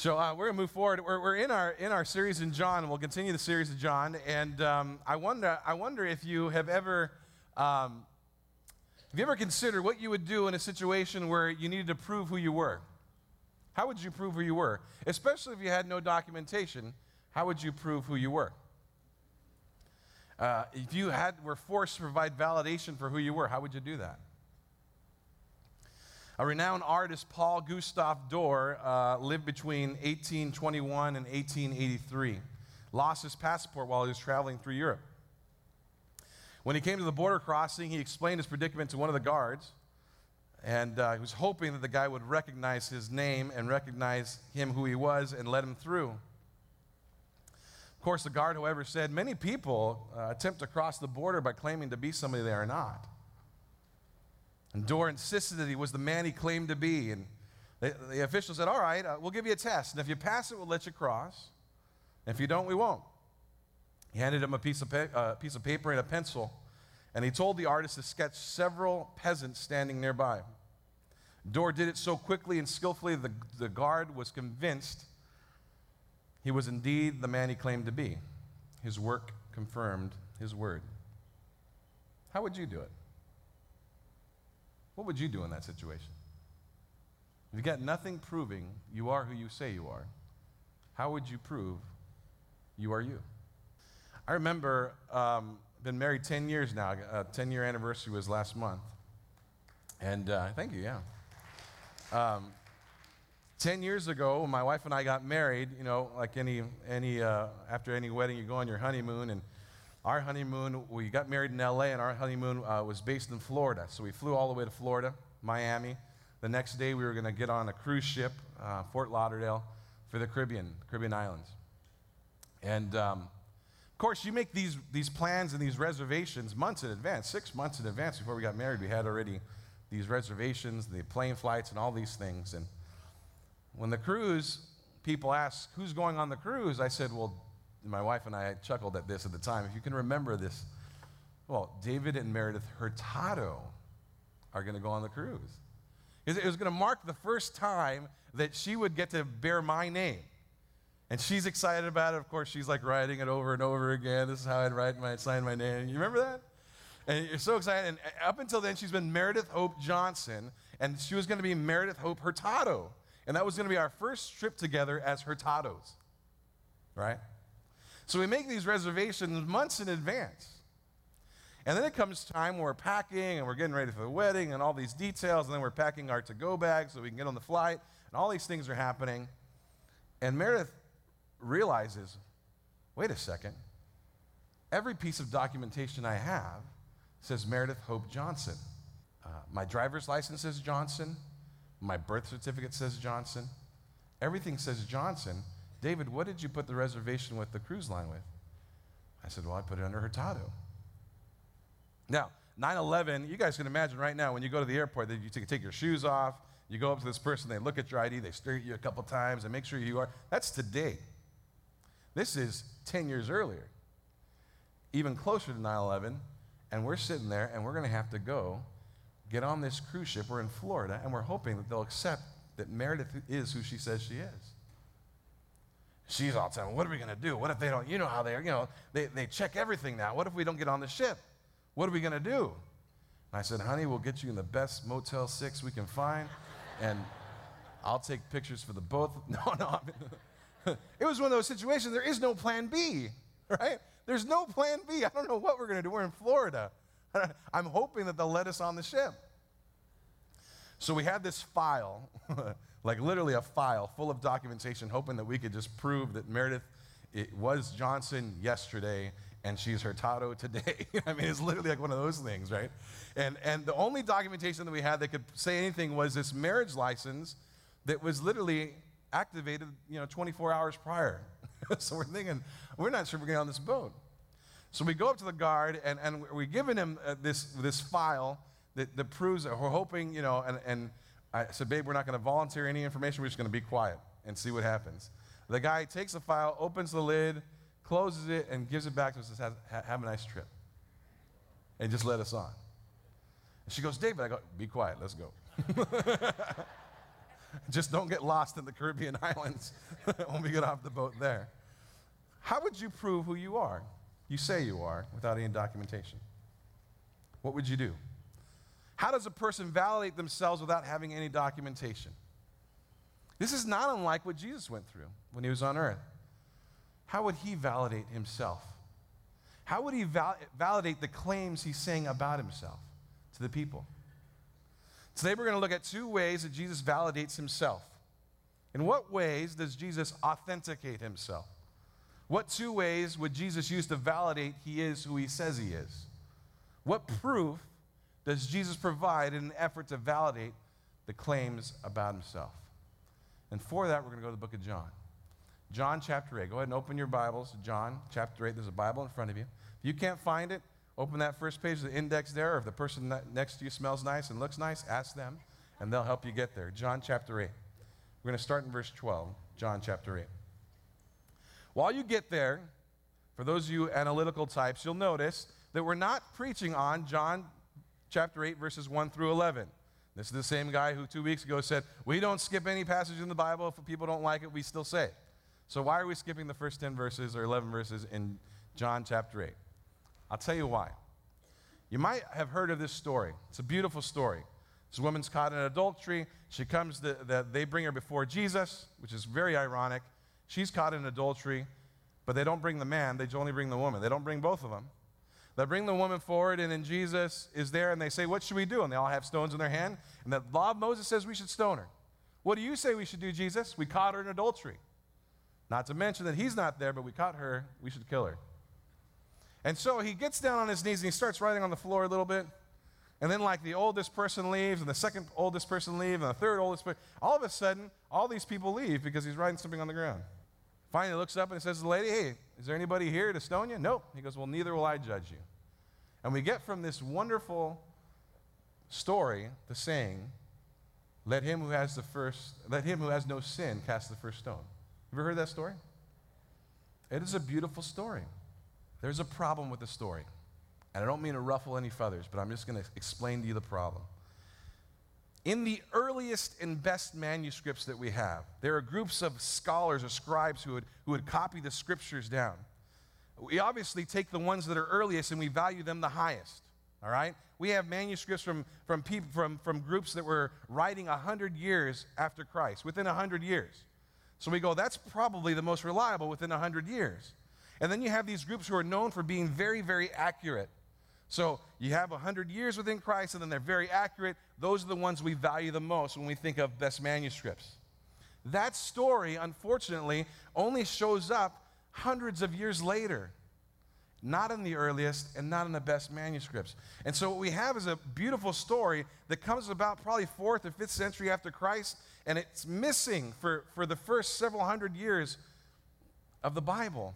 So uh, we're gonna move forward. We're, we're in our in our series in John, we'll continue the series of John. And um, I wonder I wonder if you have ever um, have you ever considered what you would do in a situation where you needed to prove who you were? How would you prove who you were? Especially if you had no documentation, how would you prove who you were? Uh, if you had were forced to provide validation for who you were, how would you do that? A renowned artist, Paul Gustave Doré, uh, lived between 1821 and 1883. Lost his passport while he was traveling through Europe. When he came to the border crossing, he explained his predicament to one of the guards, and uh, he was hoping that the guy would recognize his name and recognize him who he was and let him through. Of course, the guard, however, said many people uh, attempt to cross the border by claiming to be somebody they are not. And Doré insisted that he was the man he claimed to be. And the, the official said, All right, uh, we'll give you a test. And if you pass it, we'll let you cross. And if you don't, we won't. He handed him a piece of, pa- uh, piece of paper and a pencil. And he told the artist to sketch several peasants standing nearby. Doré did it so quickly and skillfully, the, the guard was convinced he was indeed the man he claimed to be. His work confirmed his word. How would you do it? What would you do in that situation? If you got nothing proving you are who you say you are, how would you prove you are you? I remember, um, been married 10 years now. A 10 year anniversary was last month. And uh, thank you, yeah. Um, 10 years ago, when my wife and I got married, you know, like any, any uh, after any wedding, you go on your honeymoon, and our honeymoon, we got married in LA, and our honeymoon uh, was based in Florida. So we flew all the way to Florida, Miami. The next day, we were going to get on a cruise ship, uh, Fort Lauderdale, for the Caribbean, Caribbean islands. And um, of course, you make these, these plans and these reservations months in advance, six months in advance before we got married. We had already these reservations, the plane flights, and all these things. And when the cruise people asked, Who's going on the cruise? I said, Well, my wife and I chuckled at this at the time. If you can remember this, well, David and Meredith Hurtado are going to go on the cruise. It was going to mark the first time that she would get to bear my name. And she's excited about it. Of course, she's like writing it over and over again. This is how I'd write my sign my name. You remember that? And you're so excited. And uh, up until then, she's been Meredith Hope Johnson, and she was going to be Meredith Hope Hurtado. And that was going to be our first trip together as Hurtados, right? So we make these reservations months in advance. And then it comes time where we're packing and we're getting ready for the wedding and all these details, and then we're packing our to go bags so we can get on the flight, and all these things are happening. And Meredith realizes wait a second, every piece of documentation I have says Meredith Hope Johnson. Uh, my driver's license says Johnson, my birth certificate says Johnson, everything says Johnson. David, what did you put the reservation with the cruise line with? I said, Well, I put it under Hurtado. Now, 9 11, you guys can imagine right now when you go to the airport that you take your shoes off, you go up to this person, they look at your ID, they stare at you a couple times and make sure you are. That's today. This is 10 years earlier, even closer to 9 11, and we're sitting there and we're going to have to go get on this cruise ship. We're in Florida and we're hoping that they'll accept that Meredith is who she says she is. She's all telling, what are we going to do? What if they don't, you know how they are, you know, they, they check everything now. What if we don't get on the ship? What are we going to do? And I said, honey, we'll get you in the best Motel 6 we can find, and I'll take pictures for the both. No, no. it was one of those situations, there is no plan B, right? There's no plan B. I don't know what we're going to do. We're in Florida. I'm hoping that they'll let us on the ship. So we had this file, like literally a file full of documentation, hoping that we could just prove that Meredith it was Johnson yesterday and she's Hurtado today. I mean, it's literally like one of those things, right? And, and the only documentation that we had that could say anything was this marriage license that was literally activated, you know, 24 hours prior. so we're thinking, we're not sure we're getting on this boat. So we go up to the guard and, and we're giving him uh, this, this file that, that proves that we're hoping, you know, and, and I said, babe, we're not going to volunteer any information. We're just going to be quiet and see what happens. The guy takes the file, opens the lid, closes it, and gives it back to us and says, have, a nice trip. And just let us on. And she goes, David, I go, be quiet, let's go. Just don't get lost in the Caribbean islands when we get off the boat there. How would you prove who you are? You say you are without any documentation. What would you do? How does a person validate themselves without having any documentation? This is not unlike what Jesus went through when he was on earth. How would he validate himself? How would he val- validate the claims he's saying about himself to the people? Today we're going to look at two ways that Jesus validates himself. In what ways does Jesus authenticate himself? What two ways would Jesus use to validate he is who he says he is? What proof does Jesus provide in an effort to validate the claims about himself? And for that, we're going to go to the book of John. John chapter 8. Go ahead and open your Bibles John chapter 8. There's a Bible in front of you. If you can't find it, open that first page of the index there. Or if the person next to you smells nice and looks nice, ask them, and they'll help you get there. John chapter 8. We're going to start in verse 12. John chapter 8. While you get there, for those of you analytical types, you'll notice that we're not preaching on John chapter 8, verses 1 through 11. This is the same guy who two weeks ago said, We don't skip any passage in the Bible. If people don't like it, we still say it. So why are we skipping the first 10 verses or 11 verses in John chapter 8? I'll tell you why. You might have heard of this story. It's a beautiful story. This woman's caught in adultery. She comes, to, the, they bring her before Jesus, which is very ironic. She's caught in adultery, but they don't bring the man, they only bring the woman. They don't bring both of them. They bring the woman forward, and then Jesus is there, and they say, What should we do? And they all have stones in their hand. And the law of Moses says we should stone her. What do you say we should do, Jesus? We caught her in adultery. Not to mention that he's not there, but we caught her, we should kill her. And so he gets down on his knees and he starts writing on the floor a little bit. And then, like, the oldest person leaves, and the second oldest person leaves, and the third oldest person, all of a sudden, all these people leave because he's writing something on the ground. Finally, looks up and says to the lady, Hey, is there anybody here to stone you? Nope. He goes, Well, neither will I judge you. And we get from this wonderful story the saying, Let him who has the first, let him who has no sin cast the first stone. Have you ever heard that story? It is a beautiful story. There's a problem with the story. And I don't mean to ruffle any feathers, but I'm just going to explain to you the problem. In the earliest and best manuscripts that we have, there are groups of scholars or scribes who would, who would copy the scriptures down. We obviously take the ones that are earliest and we value them the highest. All right? We have manuscripts from, from, people, from, from groups that were writing 100 years after Christ, within 100 years. So we go, that's probably the most reliable within 100 years. And then you have these groups who are known for being very, very accurate. So you have 100 years within Christ, and then they're very accurate. Those are the ones we value the most when we think of best manuscripts. That story, unfortunately, only shows up hundreds of years later, not in the earliest and not in the best manuscripts. And so what we have is a beautiful story that comes about probably fourth or fifth century after Christ, and it's missing for, for the first several hundred years of the Bible.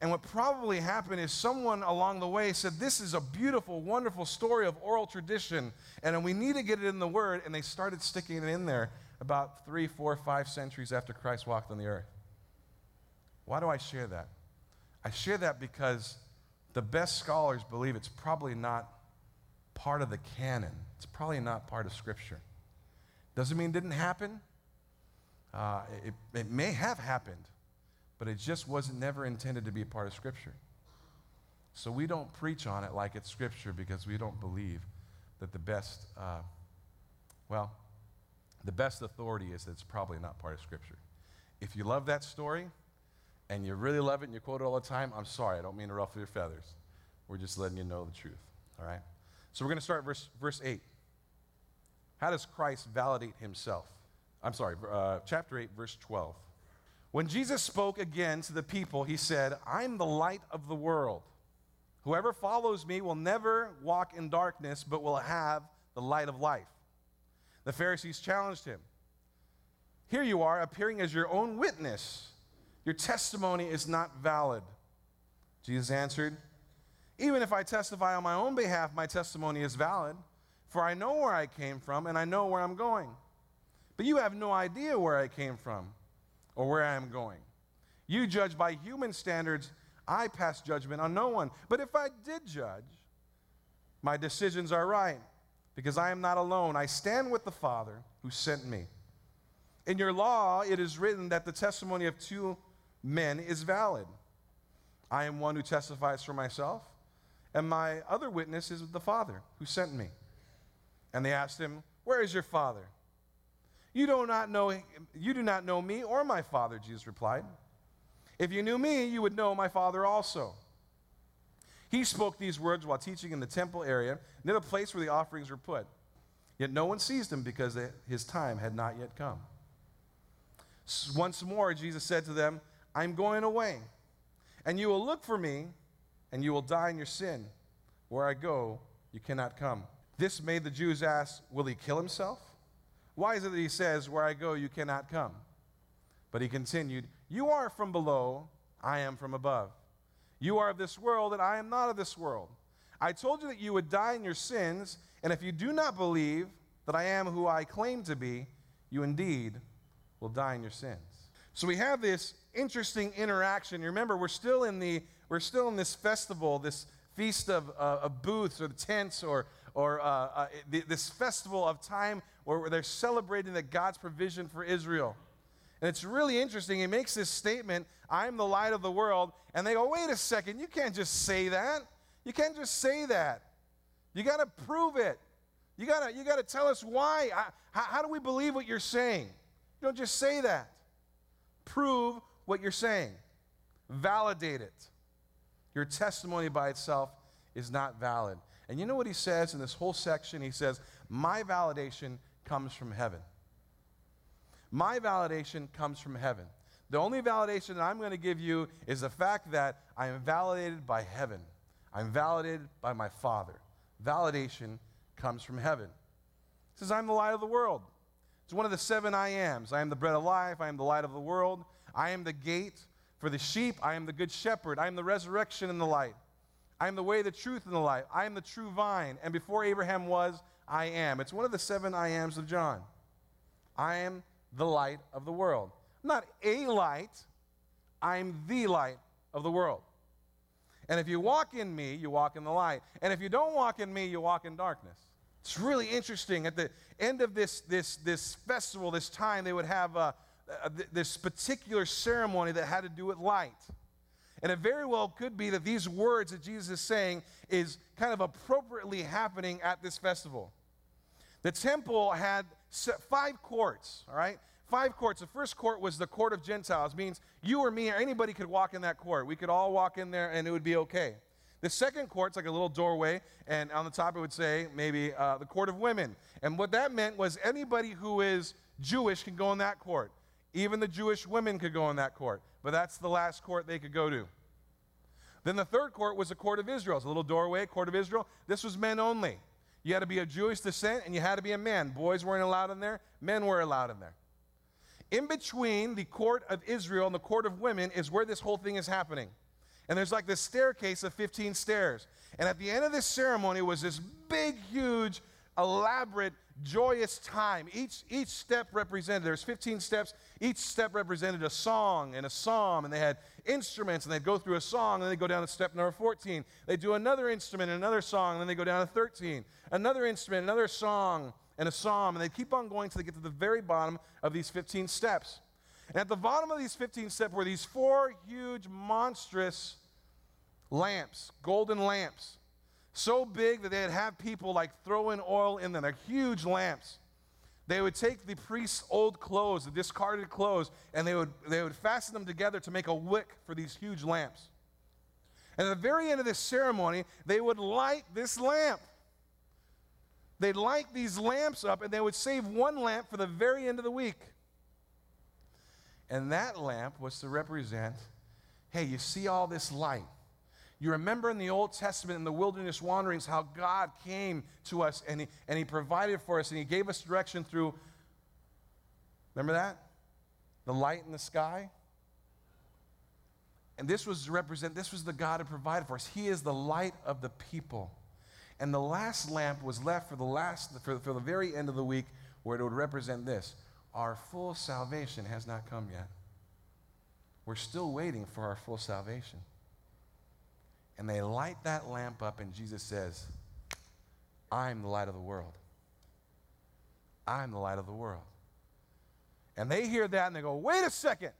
And what probably happened is someone along the way said, This is a beautiful, wonderful story of oral tradition, and we need to get it in the Word. And they started sticking it in there about three, four, five centuries after Christ walked on the earth. Why do I share that? I share that because the best scholars believe it's probably not part of the canon, it's probably not part of Scripture. Doesn't mean it didn't happen. Uh, it, it may have happened, but it just wasn't never intended to be a part of Scripture. So we don't preach on it like it's Scripture because we don't believe that the best, uh, well, the best authority is that it's probably not part of Scripture. If you love that story and you really love it and you quote it all the time, I'm sorry, I don't mean to ruffle your feathers. We're just letting you know the truth, all right? So we're going to start verse, verse 8. How does Christ validate himself? I'm sorry, uh, chapter 8, verse 12. When Jesus spoke again to the people, he said, I'm the light of the world. Whoever follows me will never walk in darkness, but will have the light of life. The Pharisees challenged him. Here you are, appearing as your own witness. Your testimony is not valid. Jesus answered, Even if I testify on my own behalf, my testimony is valid, for I know where I came from and I know where I'm going. But you have no idea where I came from or where I am going. You judge by human standards. I pass judgment on no one. But if I did judge, my decisions are right because I am not alone. I stand with the Father who sent me. In your law, it is written that the testimony of two men is valid. I am one who testifies for myself, and my other witness is the Father who sent me. And they asked him, Where is your Father? You do not know, you do not know me or my Father, Jesus replied. If you knew me, you would know my Father also. He spoke these words while teaching in the temple area, near the place where the offerings were put. Yet no one seized him because his time had not yet come. Once more, Jesus said to them, I'm going away, and you will look for me, and you will die in your sin. Where I go, you cannot come. This made the Jews ask, Will he kill himself? Why is it that he says, Where I go, you cannot come? But he continued, You are from below, I am from above. You are of this world, and I am not of this world. I told you that you would die in your sins, and if you do not believe that I am who I claim to be, you indeed will die in your sins. So we have this interesting interaction. You remember, we're still in the we're still in this festival, this feast of, uh, of booths or the tents, or or uh, uh, this festival of time where they're celebrating that God's provision for Israel. And it's really interesting. He makes this statement, I'm the light of the world. And they go, wait a second, you can't just say that. You can't just say that. You got to prove it. You got to you got to tell us why. how, how do we believe what you're saying? You don't just say that. Prove what you're saying. Validate it. Your testimony by itself is not valid. And you know what he says in this whole section? He says, My validation comes from heaven. My validation comes from heaven. The only validation that I'm going to give you is the fact that I am validated by heaven. I'm validated by my Father. Validation comes from heaven. He says, I'm the light of the world. It's one of the seven I ams. I am the bread of life. I am the light of the world. I am the gate for the sheep. I am the good shepherd. I am the resurrection and the light. I am the way, the truth, and the life. I am the true vine. And before Abraham was, I am. It's one of the seven I ams of John. I am the light of the world. not a light, I'm the light of the world. And if you walk in me, you walk in the light. And if you don't walk in me, you walk in darkness. It's really interesting. At the end of this, this, this festival, this time, they would have uh, this particular ceremony that had to do with light. And it very well could be that these words that Jesus is saying is kind of appropriately happening at this festival. The temple had five courts, all right? Five courts. The first court was the court of Gentiles, means you or me or anybody could walk in that court. We could all walk in there and it would be okay. The second court's like a little doorway, and on the top it would say maybe uh, the court of women. And what that meant was anybody who is Jewish can go in that court. Even the Jewish women could go in that court, but that's the last court they could go to. Then the third court was the court of Israel. It's a little doorway, court of Israel. This was men only. You had to be of Jewish descent and you had to be a man. Boys weren't allowed in there, men were allowed in there. In between the court of Israel and the court of women is where this whole thing is happening. And there's like this staircase of 15 stairs. And at the end of this ceremony was this big, huge, elaborate, joyous time. Each, each step represented, there's 15 steps. Each step represented a song and a psalm. And they had instruments, and they'd go through a song, and then they go down to step number 14. They do another instrument, and another song, and then they go down to 13. Another instrument, another song, and a psalm. And they keep on going until they get to the very bottom of these 15 steps. And at the bottom of these 15 steps were these four huge, monstrous lamps, golden lamps, so big that they'd have people like throwing oil in them. They're huge lamps. They would take the priest's old clothes, the discarded clothes, and they would, they would fasten them together to make a wick for these huge lamps. And at the very end of this ceremony, they would light this lamp. They'd light these lamps up, and they would save one lamp for the very end of the week. And that lamp was to represent hey, you see all this light. You remember in the Old Testament, in the wilderness wanderings, how God came to us and he, and he provided for us and He gave us direction through, remember that? The light in the sky? And this was represent, this was the God who provided for us. He is the light of the people. And the last lamp was left for the last, for, for the very end of the week, where it would represent this. Our full salvation has not come yet. We're still waiting for our full salvation and they light that lamp up, and Jesus says, I'm the light of the world. I'm the light of the world. And they hear that and they go, wait a second.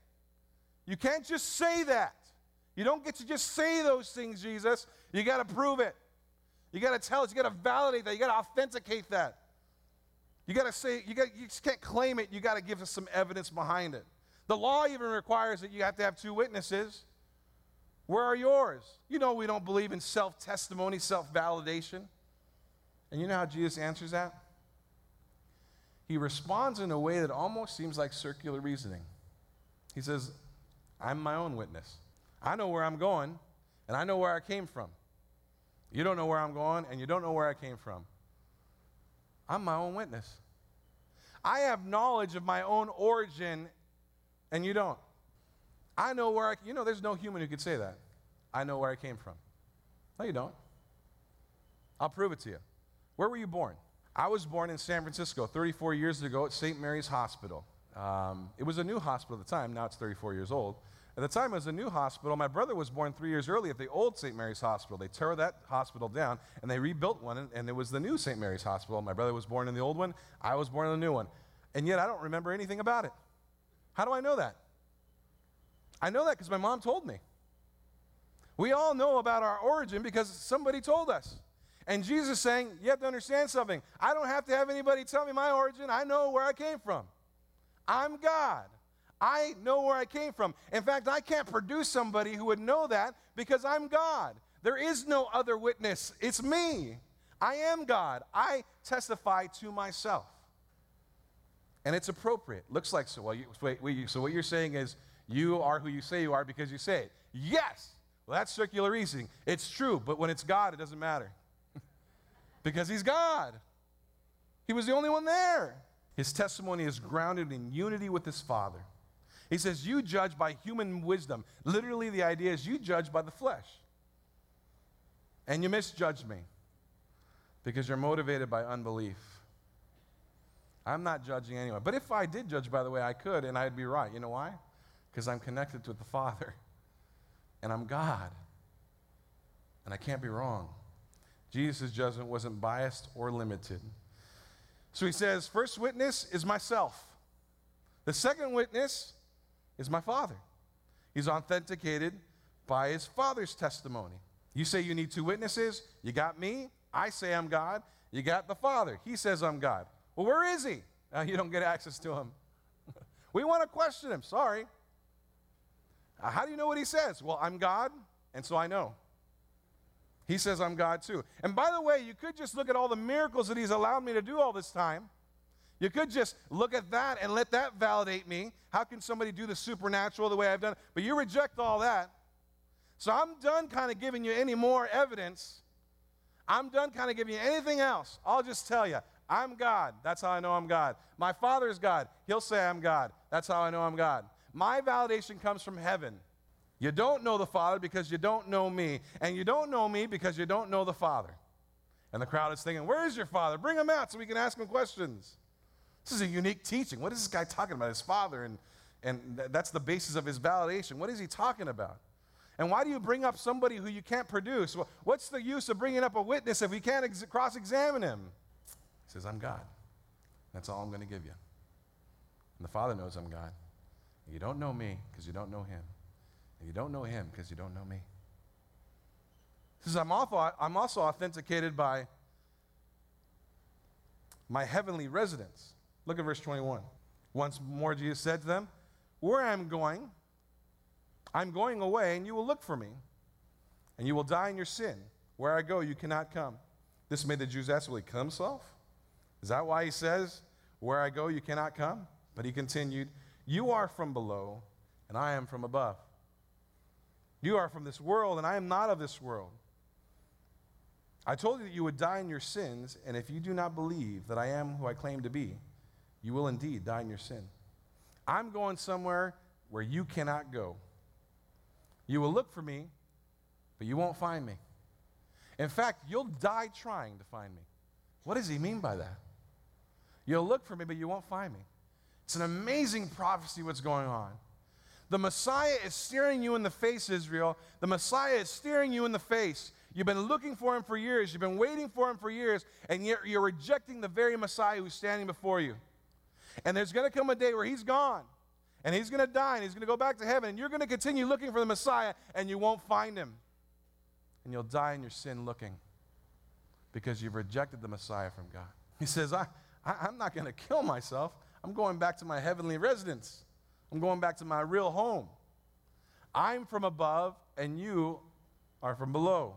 You can't just say that. You don't get to just say those things, Jesus. You got to prove it. You got to tell us. You got to validate that. You got to authenticate that. You got to say, you, got, you just can't claim it. You got to give us some evidence behind it. The law even requires that you have to have two witnesses. Where are yours? You know, we don't believe in self testimony, self validation. And you know how Jesus answers that? He responds in a way that almost seems like circular reasoning. He says, I'm my own witness. I know where I'm going, and I know where I came from. You don't know where I'm going, and you don't know where I came from. I'm my own witness. I have knowledge of my own origin, and you don't. I know where I, you know, there's no human who could say that. I know where I came from. No, you don't. I'll prove it to you. Where were you born? I was born in San Francisco 34 years ago at St. Mary's Hospital. Um, it was a new hospital at the time, now it's 34 years old. At the time, it was a new hospital. My brother was born three years early at the old St. Mary's Hospital. They tore that hospital down and they rebuilt one, and, and it was the new St. Mary's Hospital. My brother was born in the old one, I was born in the new one. And yet, I don't remember anything about it. How do I know that? I know that because my mom told me. We all know about our origin because somebody told us. And Jesus saying, You have to understand something. I don't have to have anybody tell me my origin. I know where I came from. I'm God. I know where I came from. In fact, I can't produce somebody who would know that because I'm God. There is no other witness. It's me. I am God. I testify to myself. And it's appropriate. Looks like so. Well, you, wait, wait, so what you're saying is you are who you say you are because you say it. Yes. Well, that's circular reasoning. It's true, but when it's God, it doesn't matter. because He's God. He was the only one there. His testimony is grounded in unity with His Father. He says, You judge by human wisdom. Literally, the idea is you judge by the flesh. And you misjudge me because you're motivated by unbelief. I'm not judging anyone. But if I did judge by the way I could, and I'd be right. You know why? Because I'm connected with the Father and I'm God. And I can't be wrong. Jesus' judgment wasn't biased or limited. So he says, first witness is myself. The second witness is my Father. He's authenticated by his Father's testimony. You say you need two witnesses. You got me. I say I'm God. You got the Father. He says I'm God. Well, where is he? You don't get access to him. we want to question him. Sorry. Uh, how do you know what he says? Well, I'm God, and so I know. He says I'm God too. And by the way, you could just look at all the miracles that he's allowed me to do all this time. You could just look at that and let that validate me. How can somebody do the supernatural the way I've done? But you reject all that. So I'm done kind of giving you any more evidence. I'm done kind of giving you anything else. I'll just tell you, I'm God. That's how I know I'm God. My Father is God. He'll say I'm God. That's how I know I'm God. My validation comes from heaven. You don't know the Father because you don't know me. And you don't know me because you don't know the Father. And the crowd is thinking, Where is your Father? Bring him out so we can ask him questions. This is a unique teaching. What is this guy talking about? His Father. And, and that's the basis of his validation. What is he talking about? And why do you bring up somebody who you can't produce? What's the use of bringing up a witness if we can't ex- cross examine him? He says, I'm God. That's all I'm going to give you. And the Father knows I'm God. You don't know me because you don't know him. And you don't know him because you don't know me. He says, I'm also, I'm also authenticated by my heavenly residence. Look at verse 21. Once more, Jesus said to them, Where I'm going, I'm going away, and you will look for me, and you will die in your sin. Where I go, you cannot come. This made the Jews ask, Will he come himself? Is that why he says, Where I go, you cannot come? But he continued, you are from below, and I am from above. You are from this world, and I am not of this world. I told you that you would die in your sins, and if you do not believe that I am who I claim to be, you will indeed die in your sin. I'm going somewhere where you cannot go. You will look for me, but you won't find me. In fact, you'll die trying to find me. What does he mean by that? You'll look for me, but you won't find me. It's an amazing prophecy what's going on. The Messiah is staring you in the face, Israel. The Messiah is staring you in the face. You've been looking for him for years. You've been waiting for him for years, and yet you're rejecting the very Messiah who's standing before you. And there's going to come a day where he's gone. And he's going to die and he's going to go back to heaven. And you're going to continue looking for the Messiah and you won't find him. And you'll die in your sin looking because you've rejected the Messiah from God. He says, I, I, am not going to kill myself. I'm going back to my heavenly residence. I'm going back to my real home. I'm from above and you are from below.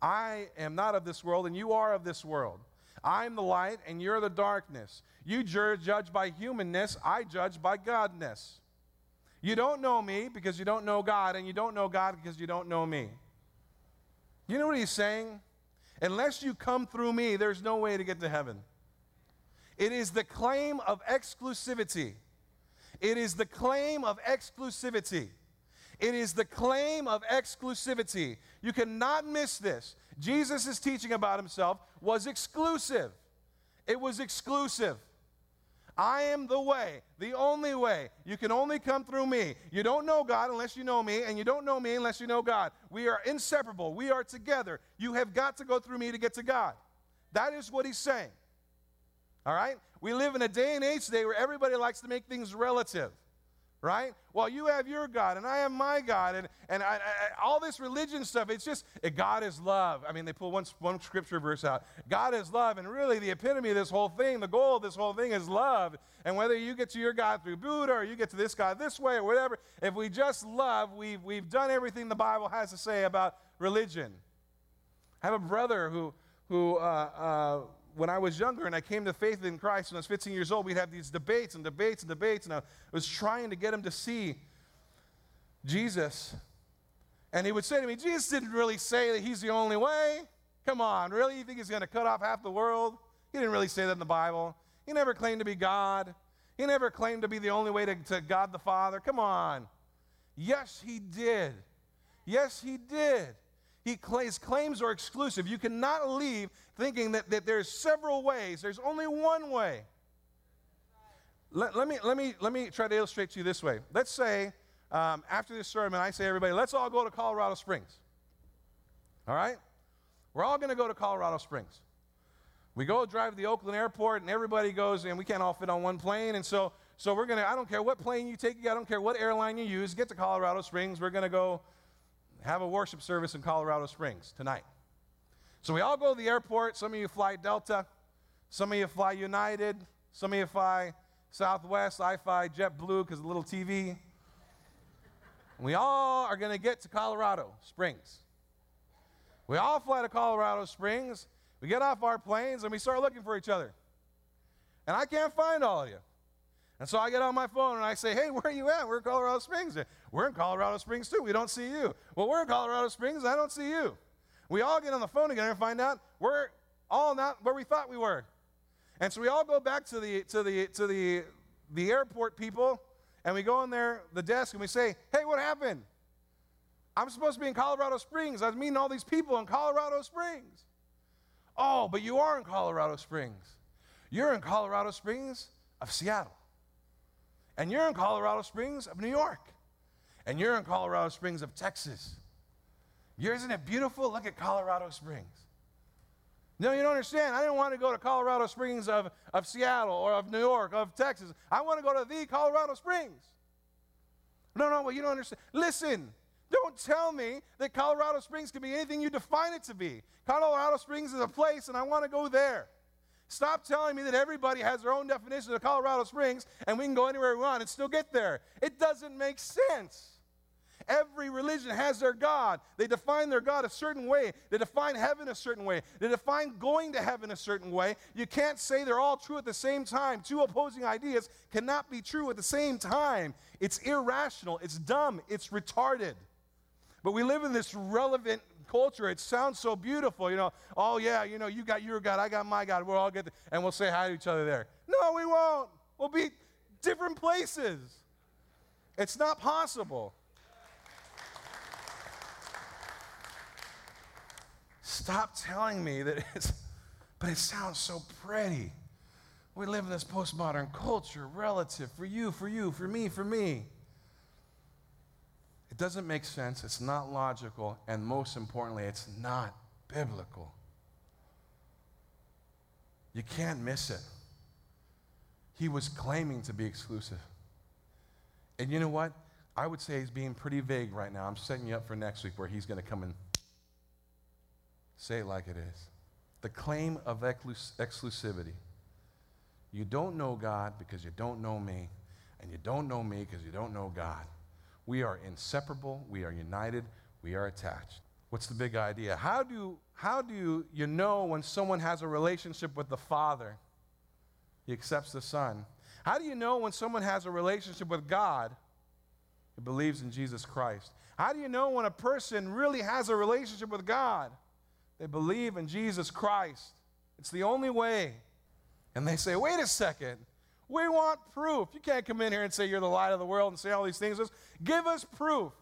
I am not of this world and you are of this world. I'm the light and you're the darkness. You judge by humanness, I judge by godness. You don't know me because you don't know God, and you don't know God because you don't know me. You know what he's saying? Unless you come through me, there's no way to get to heaven. It is the claim of exclusivity. It is the claim of exclusivity. It is the claim of exclusivity. You cannot miss this. Jesus' teaching about himself was exclusive. It was exclusive. I am the way, the only way. You can only come through me. You don't know God unless you know me, and you don't know me unless you know God. We are inseparable. We are together. You have got to go through me to get to God. That is what he's saying. All right? We live in a day and age today where everybody likes to make things relative right? Well, you have your God and I have my God, and, and I, I, all this religion stuff, it's just God is love. I mean, they pull one, one scripture verse out God is love, and really the epitome of this whole thing, the goal of this whole thing is love. And whether you get to your God through Buddha or you get to this God this way or whatever, if we just love, we've, we've done everything the Bible has to say about religion. I have a brother who, who uh, uh, when I was younger and I came to faith in Christ when I was 15 years old, we'd have these debates and debates and debates, and I was trying to get him to see Jesus. And he would say to me, Jesus didn't really say that he's the only way. Come on, really? You think he's going to cut off half the world? He didn't really say that in the Bible. He never claimed to be God. He never claimed to be the only way to, to God the Father. Come on. Yes, he did. Yes, he did. He, his claims are exclusive. You cannot leave thinking that, that there's several ways. There's only one way. Let, let, me, let, me, let me try to illustrate to you this way. Let's say um, after this sermon, I say, everybody, let's all go to Colorado Springs. All right? We're all going to go to Colorado Springs. We go drive to the Oakland airport, and everybody goes, and we can't all fit on one plane. And so, so we're going to, I don't care what plane you take, I don't care what airline you use, get to Colorado Springs. We're going to go have a worship service in Colorado Springs tonight. So we all go to the airport. Some of you fly Delta, some of you fly United, some of you fly Southwest. I fly JetBlue because a little TV. We all are going to get to Colorado Springs. We all fly to Colorado Springs. We get off our planes and we start looking for each other. And I can't find all of you. And so I get on my phone and I say, hey, where are you at? We're in Colorado Springs. We're in Colorado Springs too. We don't see you. Well, we're in Colorado Springs. I don't see you. We all get on the phone together and find out we're all not where we thought we were. And so we all go back to the, to the, to the, the airport people and we go in there, the desk, and we say, hey, what happened? I'm supposed to be in Colorado Springs. I was meeting all these people in Colorado Springs. Oh, but you are in Colorado Springs. You're in Colorado Springs of Seattle. And you're in Colorado Springs of New York. And you're in Colorado Springs of Texas. You're, isn't it beautiful? Look at Colorado Springs. No, you don't understand. I didn't want to go to Colorado Springs of, of Seattle or of New York, or of Texas. I want to go to the Colorado Springs. No, no, well, you don't understand. Listen, don't tell me that Colorado Springs can be anything you define it to be. Colorado Springs is a place, and I want to go there. Stop telling me that everybody has their own definition of Colorado Springs and we can go anywhere we want and still get there. It doesn't make sense. Every religion has their God. They define their God a certain way. They define heaven a certain way. They define going to heaven a certain way. You can't say they're all true at the same time. Two opposing ideas cannot be true at the same time. It's irrational, it's dumb, it's retarded. But we live in this relevant culture, it sounds so beautiful. You know, oh yeah, you know, you got your God, I got my God. We'll all get, the, and we'll say hi to each other there. No, we won't. We'll be different places. It's not possible. Stop telling me that it's, but it sounds so pretty. We live in this postmodern culture, relative, for you, for you, for me, for me. It doesn't make sense, it's not logical, and most importantly, it's not biblical. You can't miss it. he was claiming to be exclusive. And you know what? I would say he's being pretty vague right now. I'm setting you up for next week where he's going to come and say it like it is. The claim of exclusivity. You don't know God because you don't know me, and you don't know me because you don't know God. We are inseparable, we are united, we are attached. What's the big idea? How do, how do you know when someone has a relationship with the Father? He accepts the Son. How do you know when someone has a relationship with God? He believes in Jesus Christ. How do you know when a person really has a relationship with God? They believe in Jesus Christ. It's the only way. And they say, wait a second. We want proof. You can't come in here and say you're the light of the world and say all these things. Just Give us proof.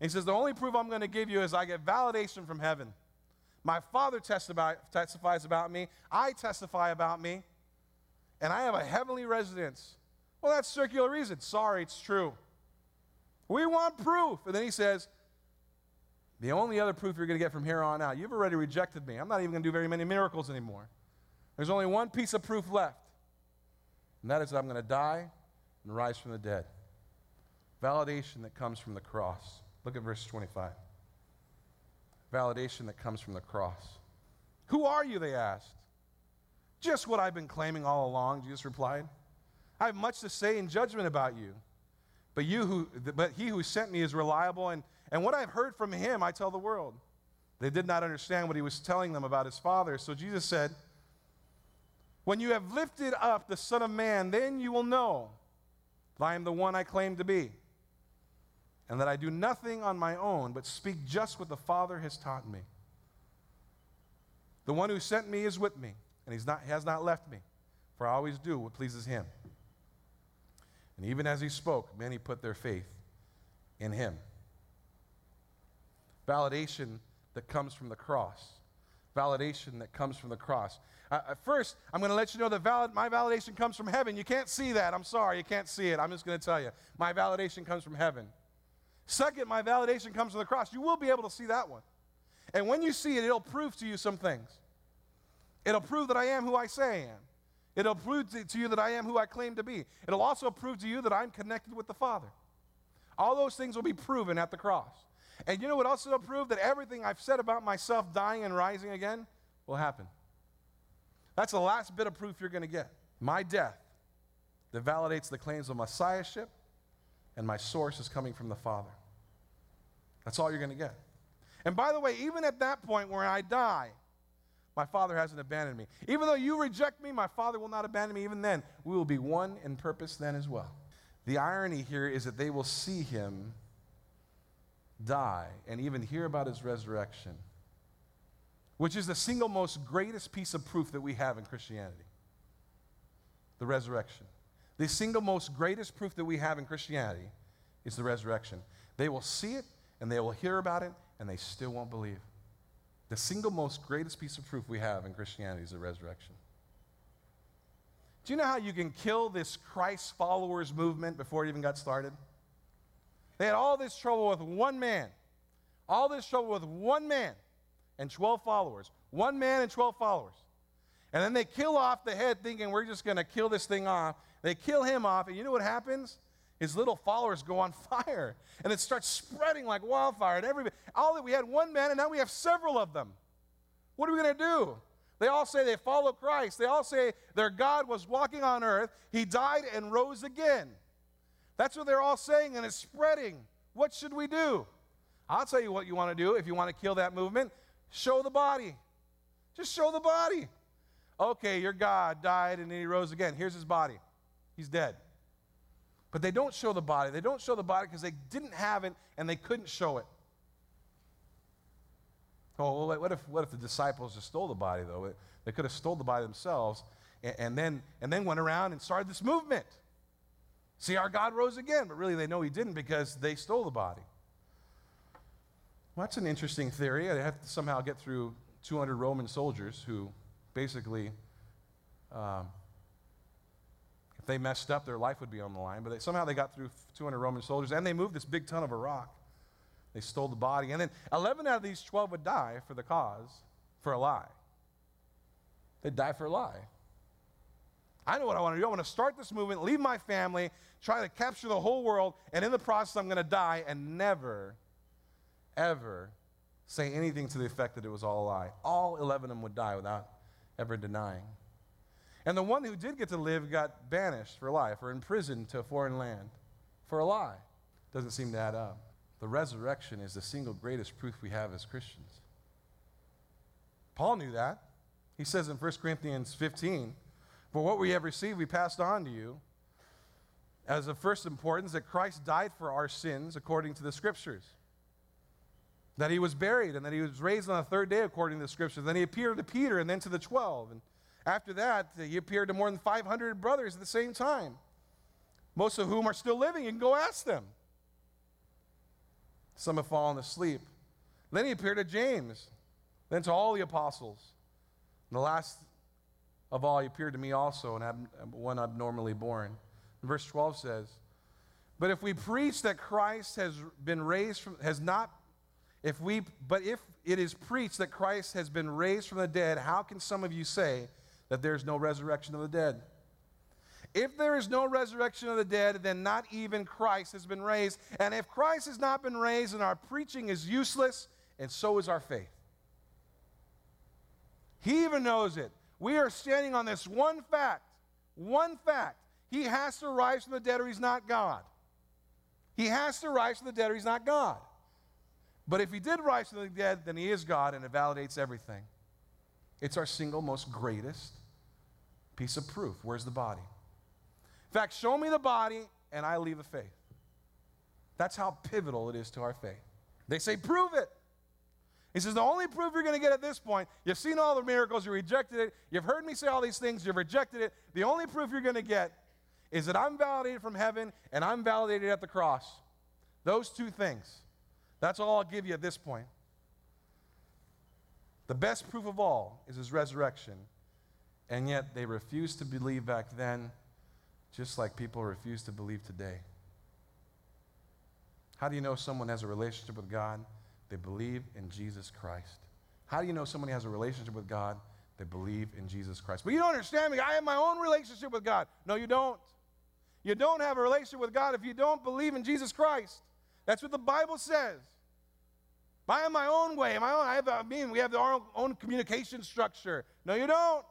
And he says, The only proof I'm going to give you is I get validation from heaven. My Father testifies about me. I testify about me. And I have a heavenly residence. Well, that's circular reason. Sorry, it's true. We want proof. And then he says, The only other proof you're going to get from here on out, you've already rejected me. I'm not even going to do very many miracles anymore. There's only one piece of proof left, and that is that I'm going to die and rise from the dead. Validation that comes from the cross. Look at verse 25. Validation that comes from the cross. Who are you? They asked. Just what I've been claiming all along, Jesus replied. I have much to say in judgment about you. But, you who, but he who sent me is reliable, and, and what I've heard from him I tell the world. They did not understand what he was telling them about his Father. So Jesus said, When you have lifted up the Son of Man, then you will know that I am the one I claim to be and that I do nothing on my own, but speak just what the Father has taught me. The one who sent me is with me, and he's not, has not left me, for I always do what pleases him. And even as he spoke, many put their faith in him. Validation that comes from the cross. Validation that comes from the cross. Uh, first, I'm going to let you know that valid, my validation comes from heaven. You can't see that. I'm sorry, you can't see it. I'm just going to tell you. My validation comes from heaven. Second, my validation comes from the cross. You will be able to see that one. And when you see it, it'll prove to you some things. It'll prove that I am who I say I am. It'll prove to you that I am who I claim to be. It'll also prove to you that I'm connected with the Father. All those things will be proven at the cross. And you know what else will prove? That everything I've said about myself dying and rising again will happen. That's the last bit of proof you're going to get. My death that validates the claims of messiahship and my source is coming from the Father. That's all you're going to get. And by the way, even at that point where I die, my Father hasn't abandoned me. Even though you reject me, my Father will not abandon me. Even then, we will be one in purpose then as well. The irony here is that they will see him die and even hear about his resurrection, which is the single most greatest piece of proof that we have in Christianity the resurrection. The single most greatest proof that we have in Christianity is the resurrection. They will see it and they will hear about it and they still won't believe. The single most greatest piece of proof we have in Christianity is the resurrection. Do you know how you can kill this Christ followers movement before it even got started? They had all this trouble with one man, all this trouble with one man and 12 followers. One man and 12 followers. And then they kill off the head thinking we're just going to kill this thing off. They kill him off, and you know what happens? His little followers go on fire, and it starts spreading like wildfire. And everybody, all that we had one man, and now we have several of them. What are we going to do? They all say they follow Christ. They all say their God was walking on earth. He died and rose again. That's what they're all saying, and it's spreading. What should we do? I'll tell you what you want to do if you want to kill that movement. Show the body. Just show the body. Okay, your God died and then he rose again. Here's his body. He's dead. But they don't show the body. They don't show the body because they didn't have it and they couldn't show it. Oh, well, what if, what if the disciples just stole the body, though? They could have stole the body themselves and, and, then, and then went around and started this movement. See, our God rose again, but really they know he didn't because they stole the body. Well, that's an interesting theory. They have to somehow get through 200 Roman soldiers who basically um, if they messed up, their life would be on the line. But they, somehow they got through 200 Roman soldiers, and they moved this big ton of a rock. They stole the body. And then 11 out of these 12 would die for the cause, for a lie. They'd die for a lie. I know what I want to do. I want to start this movement, leave my family, try to capture the whole world, and in the process, I'm going to die and never, ever say anything to the effect that it was all a lie. All 11 of them would die without ever denying. And the one who did get to live got banished for life or imprisoned to a foreign land for a lie. Doesn't seem to add up. The resurrection is the single greatest proof we have as Christians. Paul knew that. He says in 1 Corinthians 15, For what we have received, we passed on to you as of first importance that Christ died for our sins according to the Scriptures, that he was buried, and that he was raised on the third day according to the Scriptures. Then he appeared to Peter and then to the 12. And after that, he appeared to more than 500 brothers at the same time, most of whom are still living. You can go ask them. Some have fallen asleep. Then he appeared to James, then to all the apostles. And the last of all, he appeared to me also, and ab- one abnormally born. And verse 12 says, But if we preach that Christ has been raised from, has not, if we, but if it is preached that Christ has been raised from the dead, how can some of you say that there's no resurrection of the dead? If there is no resurrection of the dead, then not even Christ has been raised. And if Christ has not been raised, then our preaching is useless, and so is our faith. He even knows it. We are standing on this one fact. One fact. He has to rise from the dead or he's not God. He has to rise from the dead or he's not God. But if he did rise from the dead, then he is God and it validates everything. It's our single most greatest piece of proof. Where's the body? In fact, show me the body and I leave the faith. That's how pivotal it is to our faith. They say, prove it. He says, the only proof you're going to get at this point, you've seen all the miracles, you rejected it, you've heard me say all these things, you've rejected it. The only proof you're going to get is that I'm validated from heaven and I'm validated at the cross. Those two things. That's all I'll give you at this point. The best proof of all is his resurrection. And yet they refused to believe back then just like people refuse to believe today. How do you know someone has a relationship with God? They believe in Jesus Christ. How do you know somebody has a relationship with God? They believe in Jesus Christ. But you don't understand me. I have my own relationship with God. No, you don't. You don't have a relationship with God if you don't believe in Jesus Christ. That's what the Bible says. Have my own way, my own. I have. I mean, we have our own communication structure. No, you don't.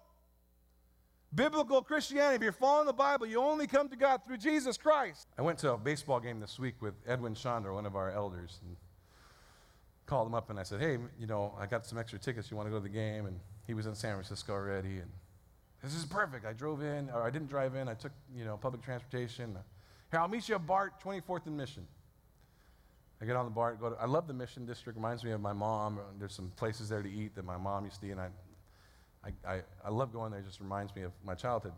Biblical Christianity, if you're following the Bible, you only come to God through Jesus Christ. I went to a baseball game this week with Edwin Chandra, one of our elders, and called him up and I said, Hey, you know, I got some extra tickets. You want to go to the game? And he was in San Francisco already. And this is perfect. I drove in, or I didn't drive in. I took, you know, public transportation. Here, I'll meet you at BART, 24th and Mission. I get on the BART. Go to, I love the Mission District. Reminds me of my mom. There's some places there to eat that my mom used to eat, and I, I, I, I love going there. It just reminds me of my childhood.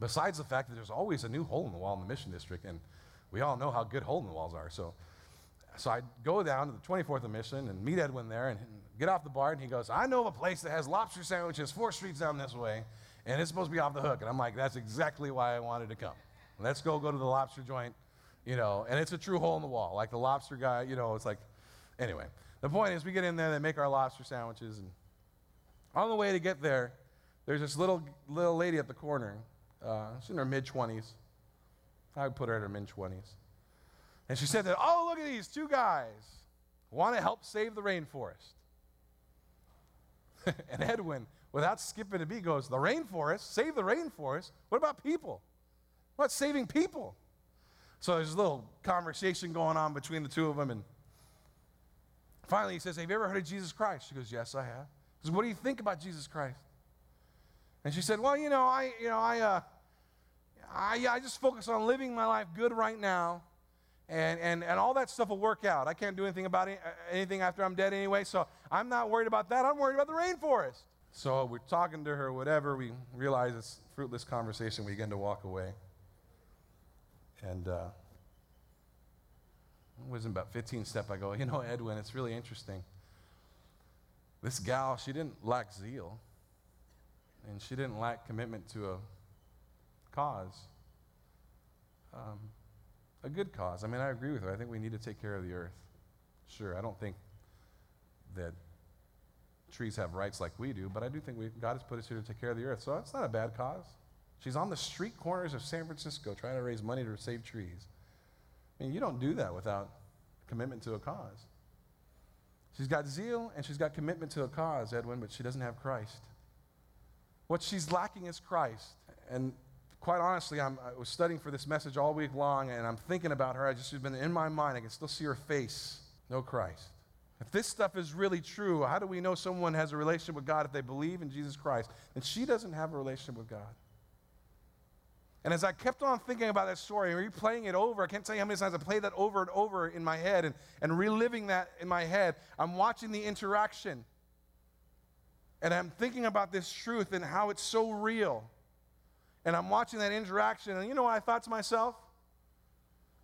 Besides the fact that there's always a new hole in the wall in the Mission District, and we all know how good hole in the walls are. So, so I go down to the 24th and Mission and meet Edwin there and get off the BART, and he goes, I know of a place that has lobster sandwiches four streets down this way, and it's supposed to be off the hook. And I'm like, that's exactly why I wanted to come. Let's go go to the lobster joint, you know, and it's a true hole in the wall. Like the lobster guy, you know, it's like, anyway. The point is, we get in there, they make our lobster sandwiches, and on the way to get there, there's this little, little lady at the corner. Uh, she's in her mid 20s. I would put her in her mid 20s. And she said that, oh, look at these two guys want to help save the rainforest. and Edwin, without skipping a beat, goes, The rainforest? Save the rainforest? What about people? What saving people? So there's a little conversation going on between the two of them. And finally, he says, Have you ever heard of Jesus Christ? She goes, Yes, I have. He says, What do you think about Jesus Christ? And she said, Well, you know, I, you know, I, uh, I, I just focus on living my life good right now. And, and, and all that stuff will work out. I can't do anything about anything after I'm dead anyway, so I'm not worried about that. I'm worried about the rainforest. So we're talking to her, whatever. We realize it's fruitless conversation. We begin to walk away. And uh, was about 15 step. I go, you know, Edwin, it's really interesting. This gal, she didn't lack zeal, and she didn't lack commitment to a cause. Um, a good cause. I mean, I agree with her. I think we need to take care of the earth. Sure, I don't think that trees have rights like we do, but I do think we, God has put us here to take care of the earth. So it's not a bad cause. She's on the street corners of San Francisco trying to raise money to save trees. Mean, you don't do that without commitment to a cause. She's got zeal and she's got commitment to a cause, Edwin, but she doesn't have Christ. What she's lacking is Christ. And quite honestly, I'm, i was studying for this message all week long and I'm thinking about her. I just she's been in my mind. I can still see her face. No Christ. If this stuff is really true, how do we know someone has a relationship with God if they believe in Jesus Christ? And she doesn't have a relationship with God. And as I kept on thinking about that story and replaying it over, I can't tell you how many times I played that over and over in my head and, and reliving that in my head. I'm watching the interaction. And I'm thinking about this truth and how it's so real. And I'm watching that interaction. And you know what I thought to myself?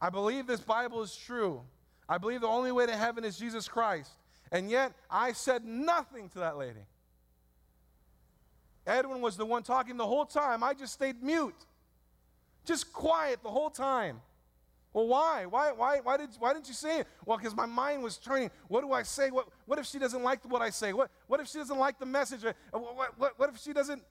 I believe this Bible is true. I believe the only way to heaven is Jesus Christ. And yet, I said nothing to that lady. Edwin was the one talking the whole time. I just stayed mute. Just quiet the whole time. Well, why? Why, why, why, did, why didn't you say it? Well, because my mind was turning. What do I say? What, what if she doesn't like what I say? What, what if she doesn't like the message? Uh, what, what, what if she doesn't,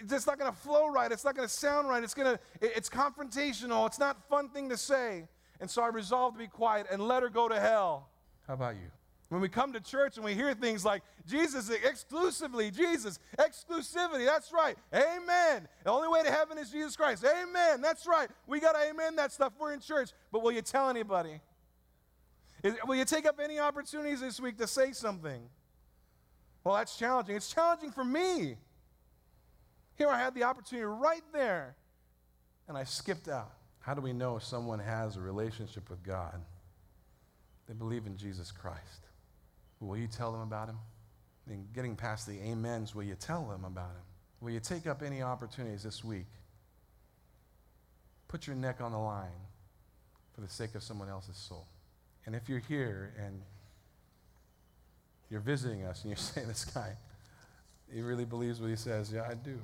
it's not going to flow right. It's not going to sound right. It's going to, it's confrontational. It's not fun thing to say. And so I resolved to be quiet and let her go to hell. How about you? When we come to church and we hear things like Jesus exclusively, Jesus, exclusivity, that's right. Amen. The only way to heaven is Jesus Christ. Amen. That's right. We got to amen that stuff. We're in church. But will you tell anybody? Is, will you take up any opportunities this week to say something? Well, that's challenging. It's challenging for me. Here I had the opportunity right there, and I skipped out. How do we know if someone has a relationship with God? They believe in Jesus Christ. Will you tell them about him? And getting past the amens, will you tell them about him? Will you take up any opportunities this week? Put your neck on the line for the sake of someone else's soul. And if you're here and you're visiting us and you're saying, This guy, he really believes what he says, yeah, I do.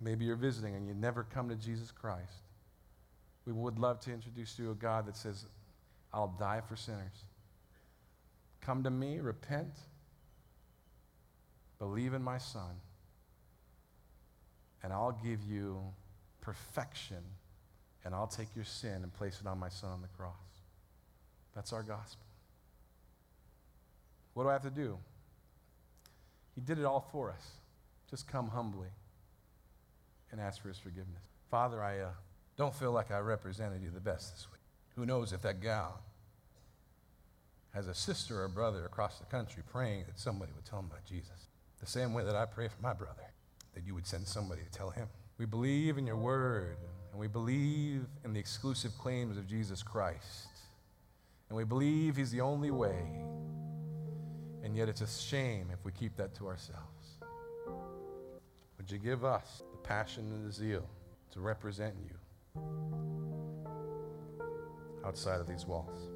Maybe you're visiting and you never come to Jesus Christ. We would love to introduce you to a God that says, I'll die for sinners. Come to me, repent, believe in my Son, and I'll give you perfection, and I'll take your sin and place it on my Son on the cross. That's our gospel. What do I have to do? He did it all for us. Just come humbly and ask for his forgiveness. Father, I uh, don't feel like I represented you the best this week. Who knows if that gal as a sister or brother across the country praying that somebody would tell him about Jesus. The same way that I pray for my brother, that you would send somebody to tell him. We believe in your word, and we believe in the exclusive claims of Jesus Christ. And we believe he's the only way. And yet it's a shame if we keep that to ourselves. Would you give us the passion and the zeal to represent you outside of these walls?